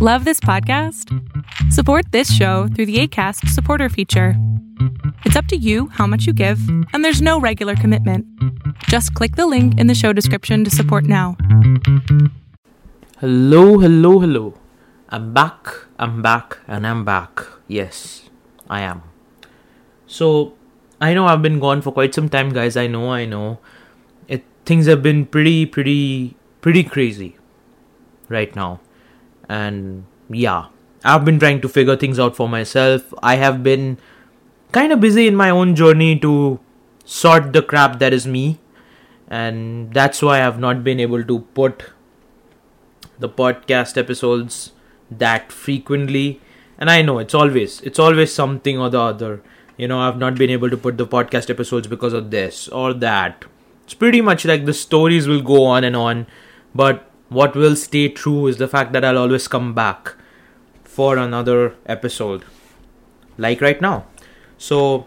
Love this podcast? Support this show through the ACAST supporter feature. It's up to you how much you give, and there's no regular commitment. Just click the link in the show description to support now. Hello, hello, hello. I'm back, I'm back, and I'm back. Yes, I am. So, I know I've been gone for quite some time, guys. I know, I know. It things have been pretty, pretty, pretty crazy right now. And yeah, I've been trying to figure things out for myself. I have been kind of busy in my own journey to sort the crap that is me. And that's why I've not been able to put the podcast episodes that frequently. And I know it's always it's always something or the other. You know, I've not been able to put the podcast episodes because of this or that. It's pretty much like the stories will go on and on, but what will stay true is the fact that I'll always come back for another episode, like right now. So,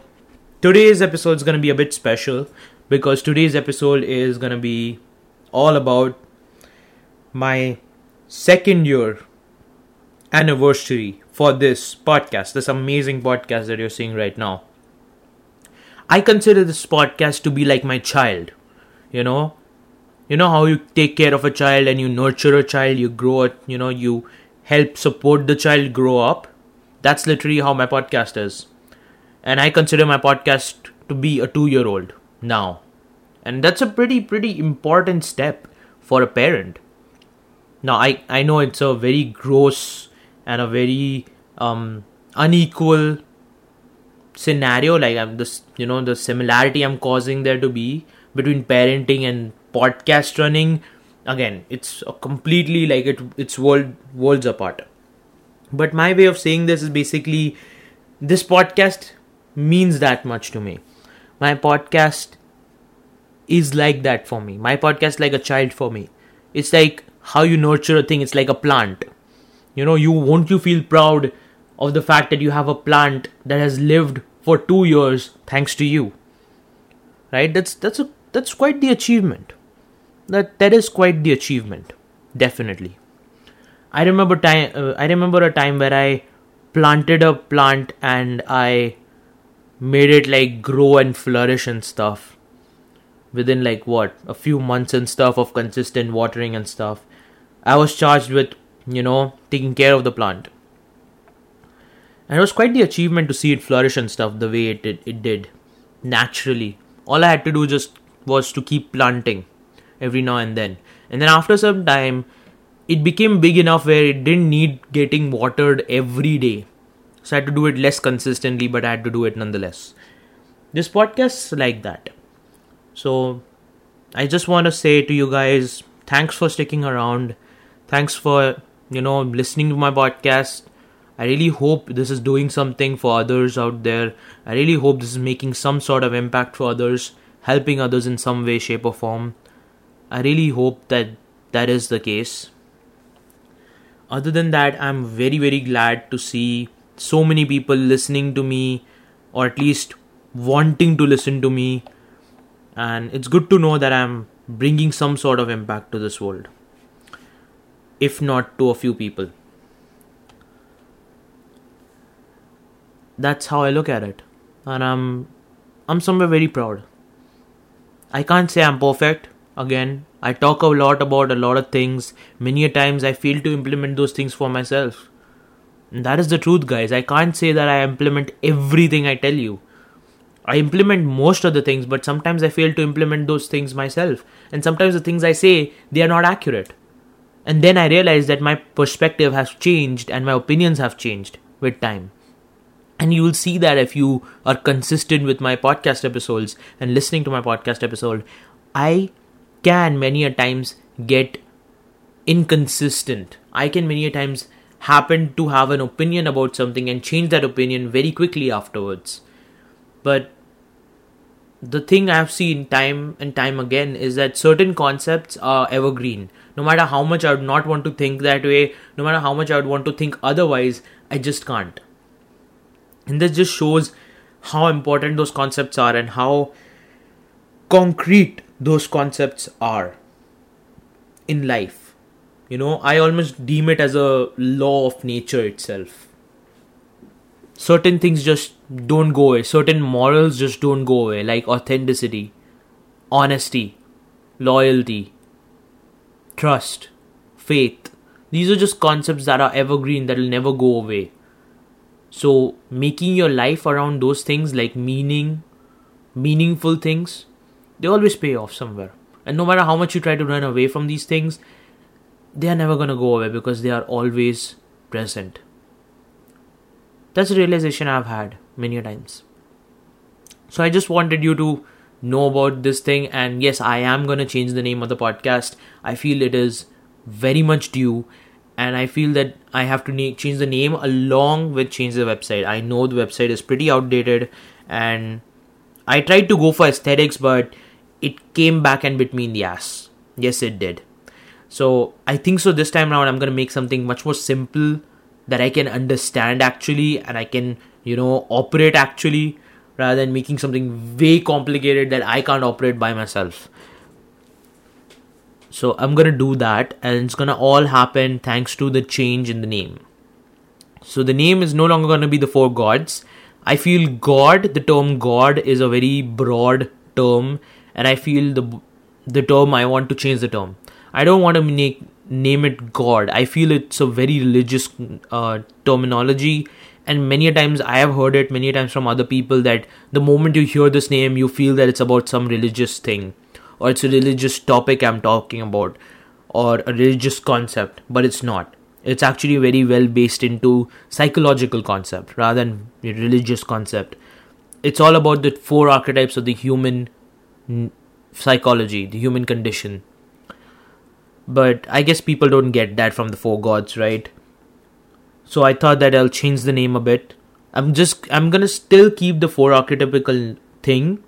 today's episode is going to be a bit special because today's episode is going to be all about my second year anniversary for this podcast, this amazing podcast that you're seeing right now. I consider this podcast to be like my child, you know, you know how you take care of a child and you nurture a child you grow it you know you help support the child grow up? That's literally how my podcast is. And i consider my podcast to be a 2 year old now. And that's a pretty pretty important step for a parent. Now i i know it's a very gross and a very um unequal scenario like i'm this you know the similarity i'm causing there to be between parenting and podcast running again it's completely like it it's world worlds apart. But my way of saying this is basically this podcast means that much to me. My podcast is like that for me. My podcast like a child for me. It's like how you nurture a thing. It's like a plant. You know you won't you feel proud of the fact that you have a plant that has lived for 2 years thanks to you? Right? That's that's a that's quite the achievement that that is quite the achievement definitely. I remember time uh, i remember a time where i planted a plant and i made it like grow and flourish and stuff within like what a few months and stuff of consistent watering and stuff. I was charged with you know taking care of the plant. And it was quite the achievement to see it flourish and stuff the way it did, it did naturally. All i had to do just was to keep planting every now and then. And then after some time, it became big enough where it didn't need getting watered every day. So I had to do it less consistently, but I had to do it nonetheless. This podcast is like that. So I just want to say to you guys, thanks for sticking around. Thanks for, you know, listening to my podcast. I really hope this is doing something for others out there. I really hope this is making some sort of impact for others, helping others in some way, shape, or form. I really hope that that is the case. Other than that, I'm very, very glad to see so many people listening to me, or at least wanting to listen to me. And it's good to know that I'm bringing some sort of impact to this world, if not to a few people. That's how I look at it, and I'm I'm somewhere very proud. I can't say I'm perfect again i talk a lot about a lot of things. Many a times i fail to implement those things for myself. And that is the truth guys. I can't say that i implement everything i tell you. I implement most of the things but sometimes i fail to implement those things myself. And sometimes the things i say they are not accurate. And then i realize that my perspective has changed and my opinions have changed with time. And you will see that if you are consistent with my podcast episodes and listening to my podcast episode i can many a times get inconsistent. I can many a times happen to have an opinion about something and change that opinion very quickly afterwards. But the thing I've seen time and time again is that certain concepts are evergreen. No matter how much I would not want to think that way, no matter how much I would want to think otherwise, I just can't. And this just shows how important those concepts are and how concrete those concepts are in life. you know i almost deem it as a law of nature itself. Certain things just don't go away. Certain morals just don't go away like authenticity honesty loyalty trust faith. These are just concepts that are evergreen that will never go away. So making your life around those things like meaning meaningful things they always pay off somewhere. And no matter how much you try to run away from these things they are never going to go away because they are always present. That's a realization i've had many times. So i just wanted you to know about this thing and yes i am going to change the name of the podcast. I feel it is very much due and i feel that i have to change the name along with change the website. I know the website is pretty outdated and i tried to go for aesthetics but it came back and bit me in the ass yes it did so i think so this time around i'm to make something much more simple that i can understand actually and i can you know operate actually rather than making something way complicated that I can't operate by myself. So I'm gonna do that, and it's gonna all happen thanks to the change in the name. So the name is no longer gonna be the four gods. I feel God, the term God, is a very broad term, and I feel the the term I want to change the term. I don't want to make name it God. I feel it's a very religious uh, terminology, and many a times i have heard it many a times from other people that the moment you hear this name you feel that it's about some religious thing. Or it's a religious topic i'm talking about. Or a religious concept. But it's not. It's actually very well based into psychological concept rather than religious concept. It's all about the four archetypes of the human psychology the human condition but i guess people don't get that from the four gods right so I thought that I'll change the name a bit. I'm just I'm gonna still keep the four archetypical thing,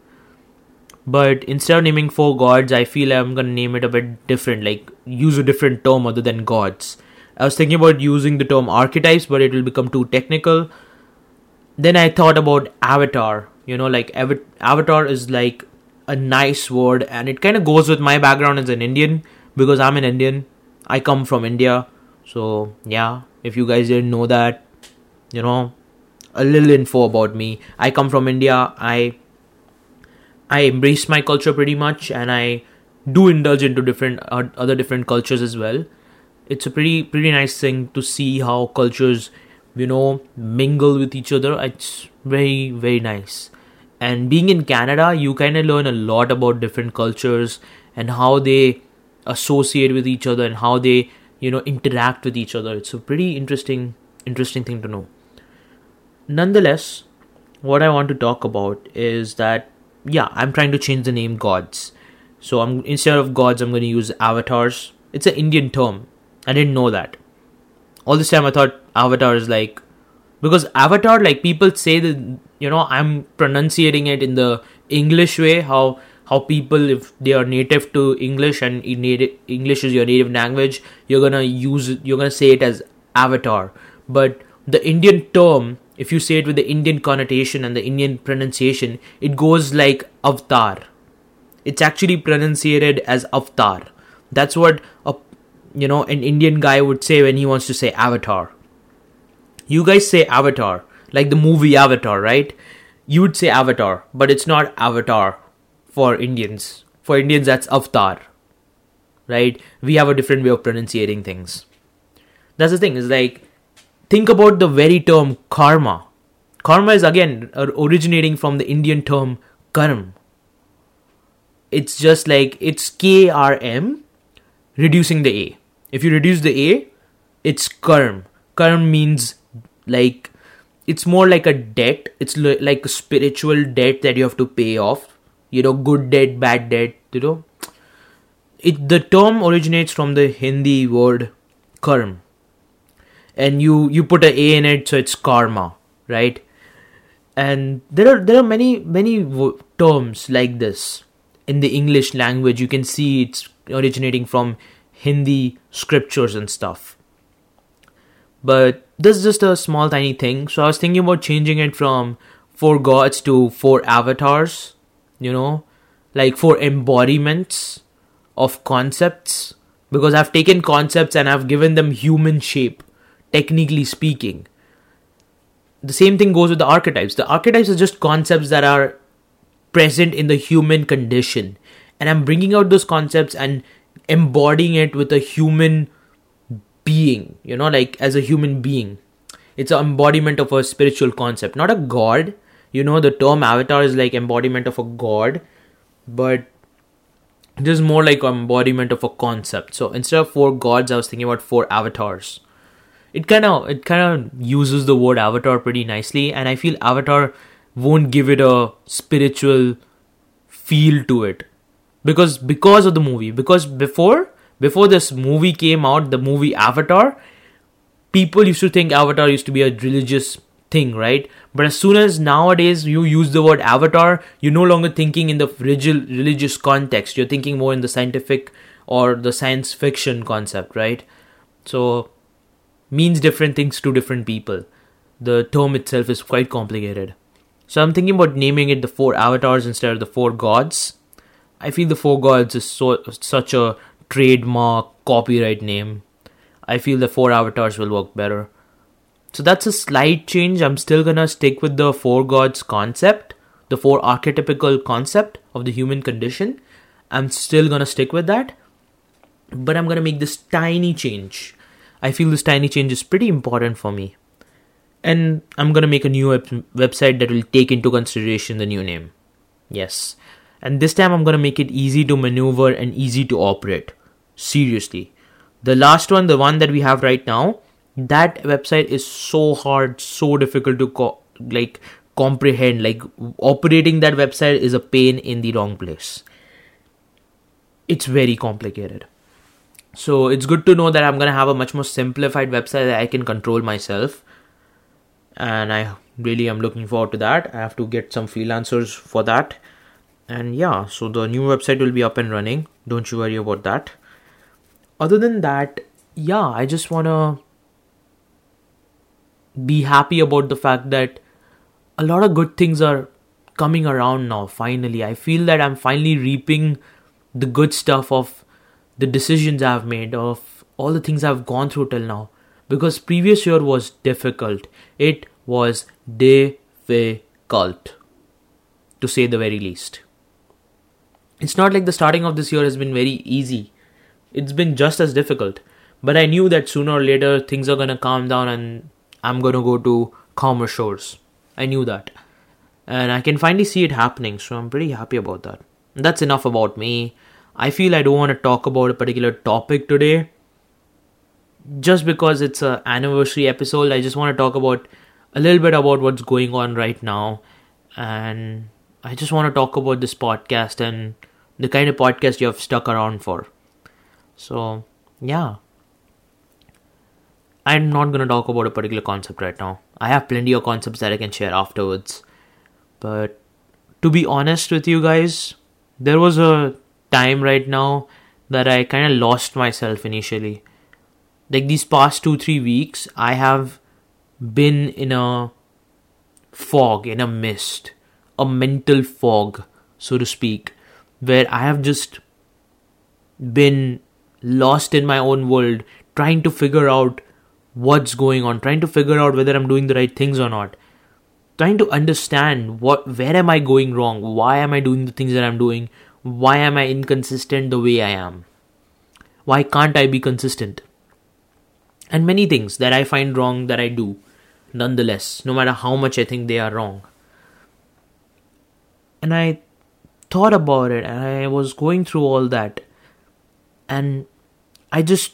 but instead of naming four gods, I feel I'm gonna name it a bit different, like use a different term other than gods. I was thinking about using the term archetypes, but it will become too technical. Then I thought about avatar. You know, like avatar is like a nice word, and it kind of goes with my background as an Indian because I'm an Indian. I come from India, so yeah, if you guys didn't know that you know a little info about me. I come from india. I i embrace my culture pretty much and i do indulge into different uh, other different cultures as well. It's a pretty pretty nice thing to see how cultures you know mingle with each other. It's very very nice and being in canada you kind of learn a lot about different cultures and how they associate with each other and how they you know interact with each other. It's a pretty interesting interesting thing to know. Nonetheless what i want to talk about is that yeah i'm trying to change the name gods. So i'm instead of gods i'm going to use avatars. It's an indian term. I didn't know that. All this time i thought avatar is like because avatar like people say that you know i'm pronunciating it in the english way how how people if they are native to english and english is your native language you're gonna use you're gonna say it as avatar. But the indian term if you say it with the indian connotation and the indian pronunciation it goes like avatar. It's actually pronunciated as avatar. That's what a you know an indian guy would say when he wants to say avatar. You guys say avatar like the movie avatar right you would say avatar but it's not avatar for Indians. For Indians, that's avatar, right? We have a different way of pronunciating things. That's the thing. Is like think about the very term karma. Karma is again originating from the Indian term karm. It's just like it's K R M, reducing the A. If you reduce the A, it's karm. Karm means like it's more like a debt. It's like a spiritual debt that you have to pay off. You know good debt bad debt you know. It the term originates from the hindi word karm. And you you put a a in it so it's karma right? And there are there are many many terms like this. In the english language you can see it's originating from hindi scriptures and stuff but this is just a small tiny thing so i was thinking about changing it from four gods to four avatars you know like four embodiments of concepts because I've taken concepts and I've given them human shape, technically speaking. The same thing goes with the archetypes. The archetypes are just concepts that are present in the human condition. And I'm bringing out those concepts and embodying it with a human being, you know, like as a human being. It's an embodiment of a spiritual concept, not a god. You know, the term avatar is like embodiment of a god, but this is more like embodiment of a concept. So instead of four gods, I was thinking about four avatars. It kind of it kind of uses the word avatar pretty nicely, and I feel avatar won't give it a spiritual feel to it because because of the movie because before before this movie came out the movie avatar people used to think avatar used to be a religious thing right? But as soon as nowadays you use the word avatar you're no longer thinking in the rigid religious context. You're thinking more in the scientific or the science fiction concept right? So means different things to different people. The term itself is quite complicated. So i'm thinking about naming it the four avatars instead of the four gods. I feel the Four Gods is so such a trademark copyright name. I feel the Four Avatars will work better. So that's a slight change. I'm still gonna stick with the Four Gods concept, the four archetypical concept of the human condition. I'm still gonna stick with that, but I'm gonna make this tiny change. I feel this tiny change is pretty important for me. And I'm gonna make a new web- website that will take into consideration the new name. Yes, and this time I'm gonna make it easy to maneuver and easy to operate. Seriously. The last one, the one that we have right now, that website is so hard, so difficult to co- like comprehend. Like operating that website is a pain in the wrong place. It's very complicated. So it's good to know that I'm gonna have a much more simplified website that I can control myself. And I really am looking forward to that. I have to get some freelancers for that and yeah so the new website will be up and running don't you worry about that other than that yeah i just want to be happy about the fact that a lot of good things are coming around now finally. I feel that i'm finally reaping the good stuff of the decisions i've made of all the things i've gone through till now. Because previous year was difficult. It was difficult to say the very least. It's not like the starting of this year has been very easy. It's been just as difficult. But I knew that sooner or later things are gonna calm down and I'm gonna go to calmer shores. I knew that. And I can finally see it happening, so I'm pretty happy about that. That's enough about me. I feel I don't want to talk about a particular topic today. Just because it's an anniversary episode, I just want to talk about a little bit about what's going on right now. And I just want to talk about this podcast and the kind of podcast you have stuck around for. So, yeah. I'm not going to talk about a particular concept right now. I have plenty of concepts that I can share afterwards. But to be honest with you guys, there was a time right now that I kind of lost myself initially. Like these past two, three weeks, I have been in a fog, in a mist, a mental fog, so to speak where I have just been lost in my own world, trying to figure out what's going on, trying to figure out whether I'm doing the right things or not, trying to understand what where am I going wrong, why am I doing the things that I'm doing, why am I inconsistent the way I am, why can't I be consistent, and many things that I find wrong that I do, nonetheless, no matter how much I think they are wrong. And I thought about it and I was going through all that. And I just,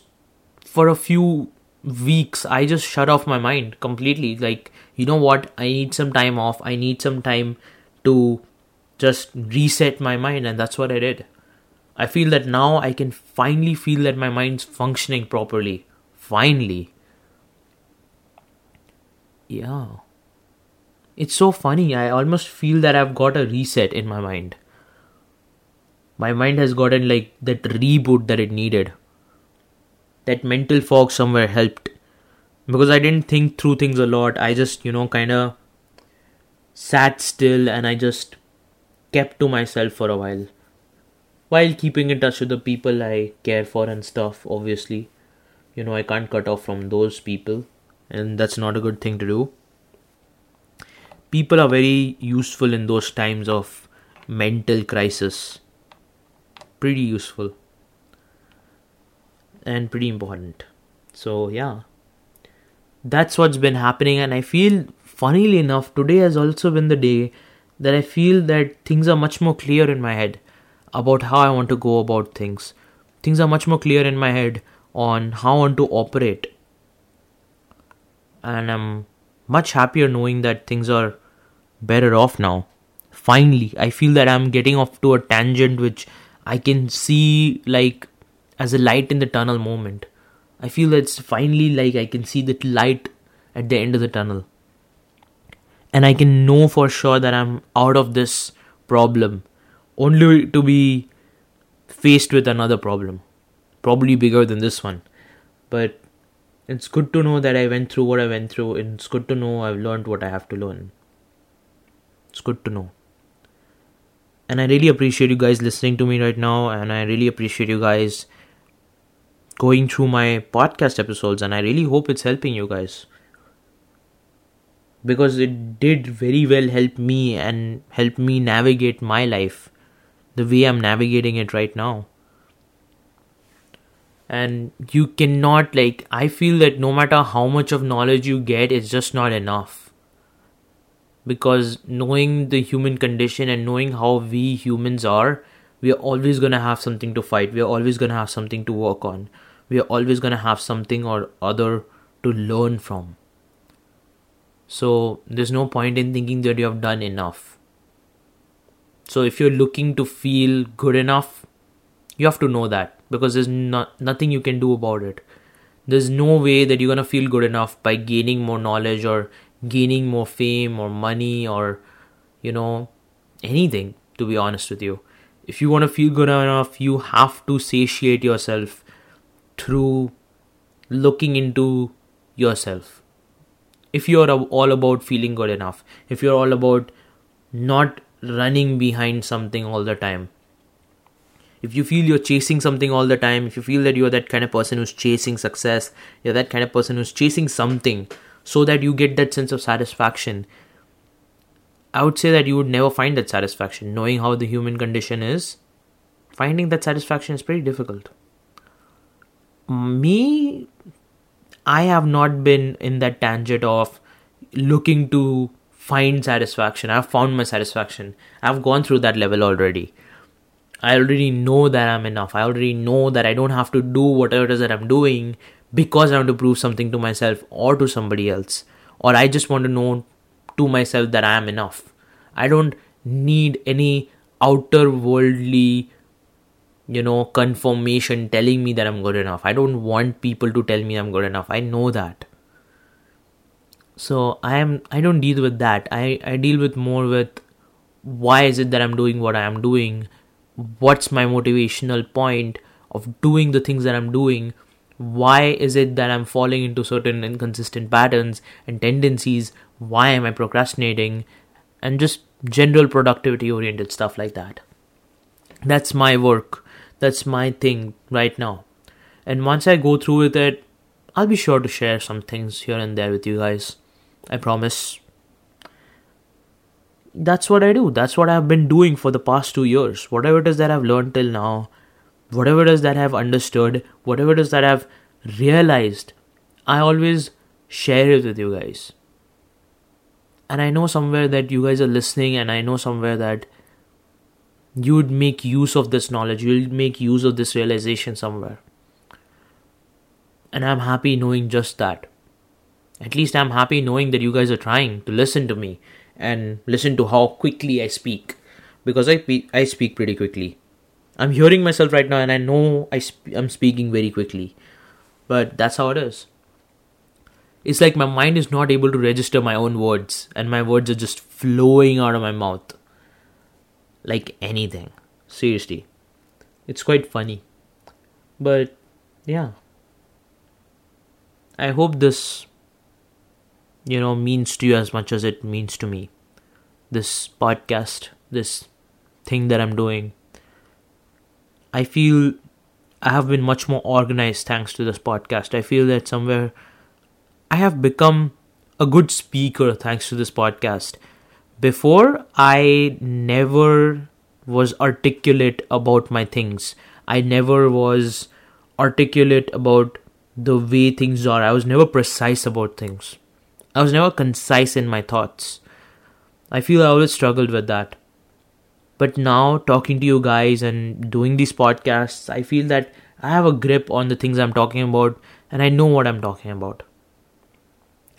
for a few weeks, I just shut off my mind completely. Like, you know what? I need some time off. I need some time to just reset my mind. And that's what I did. I feel that now I can finally feel that my mind's functioning properly. Finally. Yeah. It's so funny. I almost feel that I've got a reset in my mind my mind has gotten like that reboot that it needed. That mental fog somewhere helped. Because I didn't think through things a lot. I just, you know, kind of sat still and I just kept to myself for a while. while keeping in touch with the people I care for and stuff, obviously. You know, I can't cut off from those people, and that's not a good thing to do. People are very useful in those times of mental crisis. Pretty useful and pretty important. So, yeah, that's what's been happening, and I feel, funnily enough, today has also been the day that I feel that things are much more clear in my head about how I want to go about things. Things are much more clear in my head on how I want to operate. And I'm much happier knowing that things are better off now. Finally, I feel that I'm getting off to a tangent which I can see like as a light in the tunnel moment. I feel that it's finally like I can see the light at the end of the tunnel. And I can know for sure that I'm out of this problem only to be faced with another problem, probably bigger than this one. But it's good to know that I went through what I went through, and it's good to know I've learned what I have to learn. It's good to know. And I really appreciate you guys listening to me right now, and I really appreciate you guys going through my podcast episodes, and I really hope it's helping you guys because it did very well help me and help me navigate my life the way I'm navigating it right now. And you cannot, like, I feel that no matter how much of knowledge you get, it's just not enough. Because knowing the human condition and knowing how we humans are, we are always going to have something to fight. We are always going to have something to work on. We are always going to have something or other to learn from. So there's no point in thinking that you have done enough so if you're looking to feel good enough, you have to know that because there's not nothing you can do about it. There's no way that you're gonna feel good enough by gaining more knowledge or gaining more fame or money or you know anything to be honest with you. If you want to feel good enough, you have to satiate yourself through looking into yourself. If you're all about feeling good enough, if you're all about not running behind something all the time. If you feel you're chasing something all the time, if you feel that you're that kind of person who's chasing success, you're that kind of person who's chasing something so that you get that sense of satisfaction, I would say that you would never find that satisfaction. Knowing how the human condition is, finding that satisfaction is pretty difficult. Me, I have not been in that tangent of looking to find satisfaction. I've found my satisfaction. I've gone through that level already. I already know that I'm enough. I already know that I don't have to do whatever it is that I'm doing because I want to prove something to myself or to somebody else. Or I just want to know to myself that I am enough. I don't need any outer worldly, you know, confirmation telling me that I'm good enough. I don't want people to tell me I'm good enough. I know that. So i am i don't deal with that. I i deal with more with why is it that i'm doing what i am doing? What's my motivational point of doing the things that i'm doing? Why is it that i'm falling into certain inconsistent patterns and tendencies? Why am i procrastinating? And just general productivity oriented stuff like that. That's my work that's my thing right now and once i go through with it i'll be sure to share some things here and there with you guys I promise. That's what I do. That's what I've been doing for the past two years. Whatever it is that I've learned till now, whatever it is that I've understood, whatever it is that I've realized, I always share it with you guys. And I know somewhere that you guys are listening, and I know somewhere that you would make use of this knowledge, you'll make use of this realization somewhere. And I'm happy knowing just that. At least I'm happy knowing that you guys are trying to listen to me and listen to how quickly I speak because I I speak pretty quickly. I'm hearing myself right now and I know I sp- I'm speaking very quickly. But that's how it is. It's like my mind is not able to register my own words and my words are just flowing out of my mouth like anything. Seriously. It's quite funny. But yeah. I hope this you know means to you as much as it means to me this podcast this thing that i'm doing I feel I have been much more organized thanks to this podcast. I feel that somewhere I have become a good speaker thanks to this podcast. Before, I never was articulate about my things. I never was articulate about the way things are. I was never precise about things. I was never concise in my thoughts. I feel I always struggled with that. But now, talking to you guys and doing these podcasts, I feel that I have a grip on the things I'm talking about and I know what I'm talking about.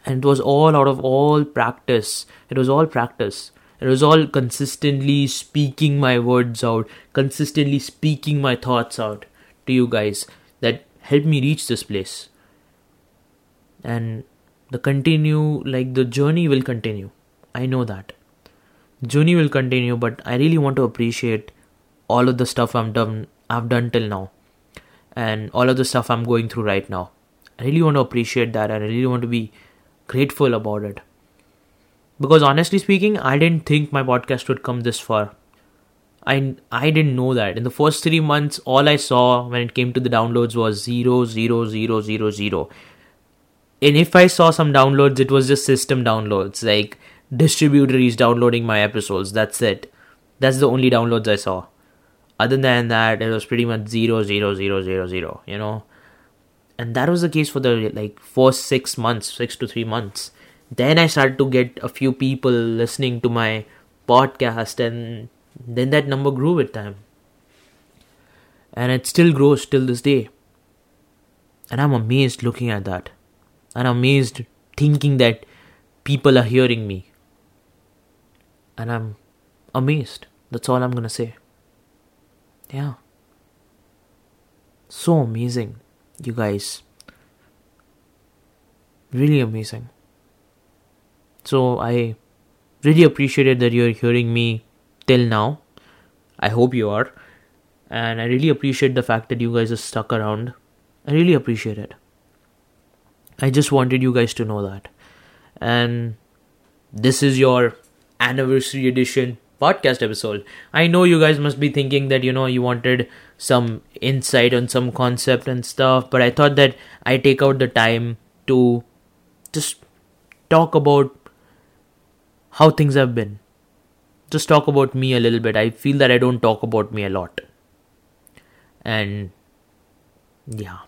And it was all out of all practice. It was all practice. It was all consistently speaking my words out, consistently speaking my thoughts out to you guys that helped me reach this place. And the continue, like the journey will continue. I know that. Journey will continue, but I really want to appreciate all of the stuff I'm done I've done till now and all of the stuff I'm going through right now. I really want to appreciate that. and I really want to be grateful about it. Because honestly speaking, I didn't think my podcast would come this far. I I didn't know that. In the first three months, all I saw when it came to the downloads was zero, zero, zero, zero, zero. And if I saw some downloads, it was just system downloads, like distributors downloading my episodes. That's it. That's the only downloads I saw other than that it was pretty much zero zero zero zero zero you know and that was the case for the like first six months six to three months. Then i started to get a few people listening to my podcast and then that number grew with time. And it still grows till this day. And i'm amazed looking at that. And amazed thinking that people are hearing me. And i'm amazed. That's all i'm gonna say. Yeah. So amazing, you guys. Really amazing. So I really appreciated that you're hearing me till now. I hope you are. And I really appreciate the fact that you guys are stuck around. I really appreciate it. I just wanted you guys to know that. And this is your anniversary edition podcast episode. I know you guys must be thinking that you know you wanted some insight on some concept and stuff, but I thought that I take out the time to just talk about how things have been. Just talk about me a little bit. I feel that I don't talk about me a lot. And yeah.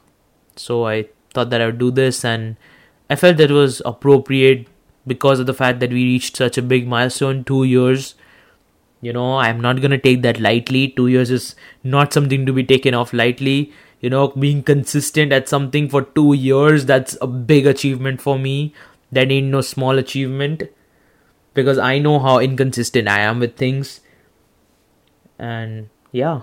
So I thought that I would do this and I felt that it was appropriate because of the fact that we reached such a big milestone, two years you know i'm not going to take that lightly. 2 years is not something to be taken off lightly. You know being consistent at something for 2 years that's a big achievement for me. That ain't no small achievement. Because i know how inconsistent i am with things. And yeah.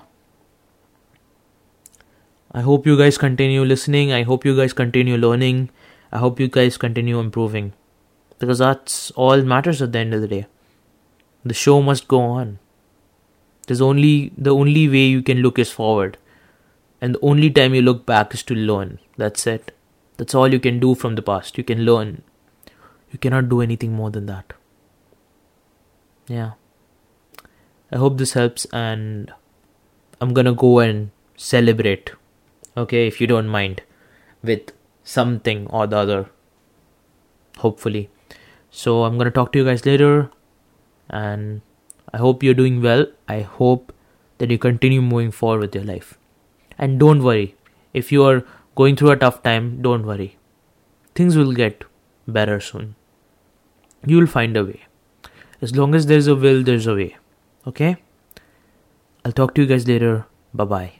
I hope you guys continue listening. I hope you guys continue learning. I hope you guys continue improving. Because that's all matters at the end of the day the show must go on. There's only the only way you can look is forward. And the only time you look back is to learn. That's it. That's all you can do from the past. You can learn. You cannot do anything more than that. Yeah. I hope this helps and I'm gonna go and celebrate. Okay, if you don't mind. With something or the other. Hopefully. So I'm gonna talk to you guys later and I hope you're doing well. I hope that you continue moving forward with your life. And don't worry. If you are going through a tough time, don't worry. Things will get better soon. You will find a way. As long as there's a will, there's a way. Okay? I'll talk to you guys later. Bye bye.